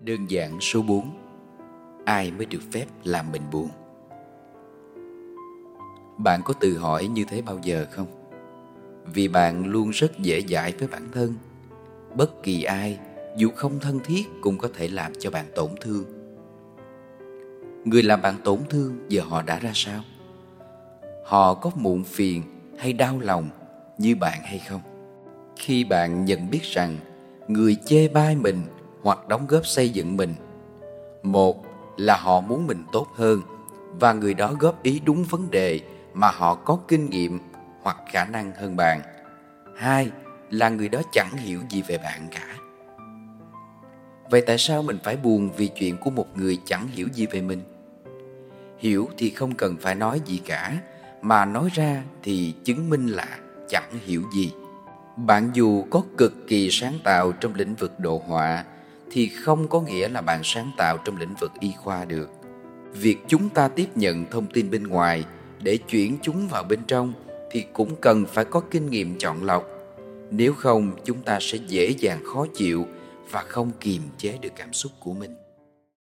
Đơn giản số 4 Ai mới được phép làm mình buồn? Bạn có tự hỏi như thế bao giờ không? Vì bạn luôn rất dễ dãi với bản thân Bất kỳ ai, dù không thân thiết cũng có thể làm cho bạn tổn thương Người làm bạn tổn thương giờ họ đã ra sao? Họ có muộn phiền hay đau lòng như bạn hay không? Khi bạn nhận biết rằng người chê bai mình hoặc đóng góp xây dựng mình. Một là họ muốn mình tốt hơn, và người đó góp ý đúng vấn đề mà họ có kinh nghiệm hoặc khả năng hơn bạn. Hai là người đó chẳng hiểu gì về bạn cả. Vậy tại sao mình phải buồn vì chuyện của một người chẳng hiểu gì về mình? Hiểu thì không cần phải nói gì cả, mà nói ra thì chứng minh là chẳng hiểu gì. Bạn dù có cực kỳ sáng tạo trong lĩnh vực đồ họa thì không có nghĩa là bạn sáng tạo trong lĩnh vực y khoa được. Việc chúng ta tiếp nhận thông tin bên ngoài để chuyển chúng vào bên trong thì cũng cần phải có kinh nghiệm chọn lọc. Nếu không, chúng ta sẽ dễ dàng khó chịu và không kiềm chế được cảm xúc của mình.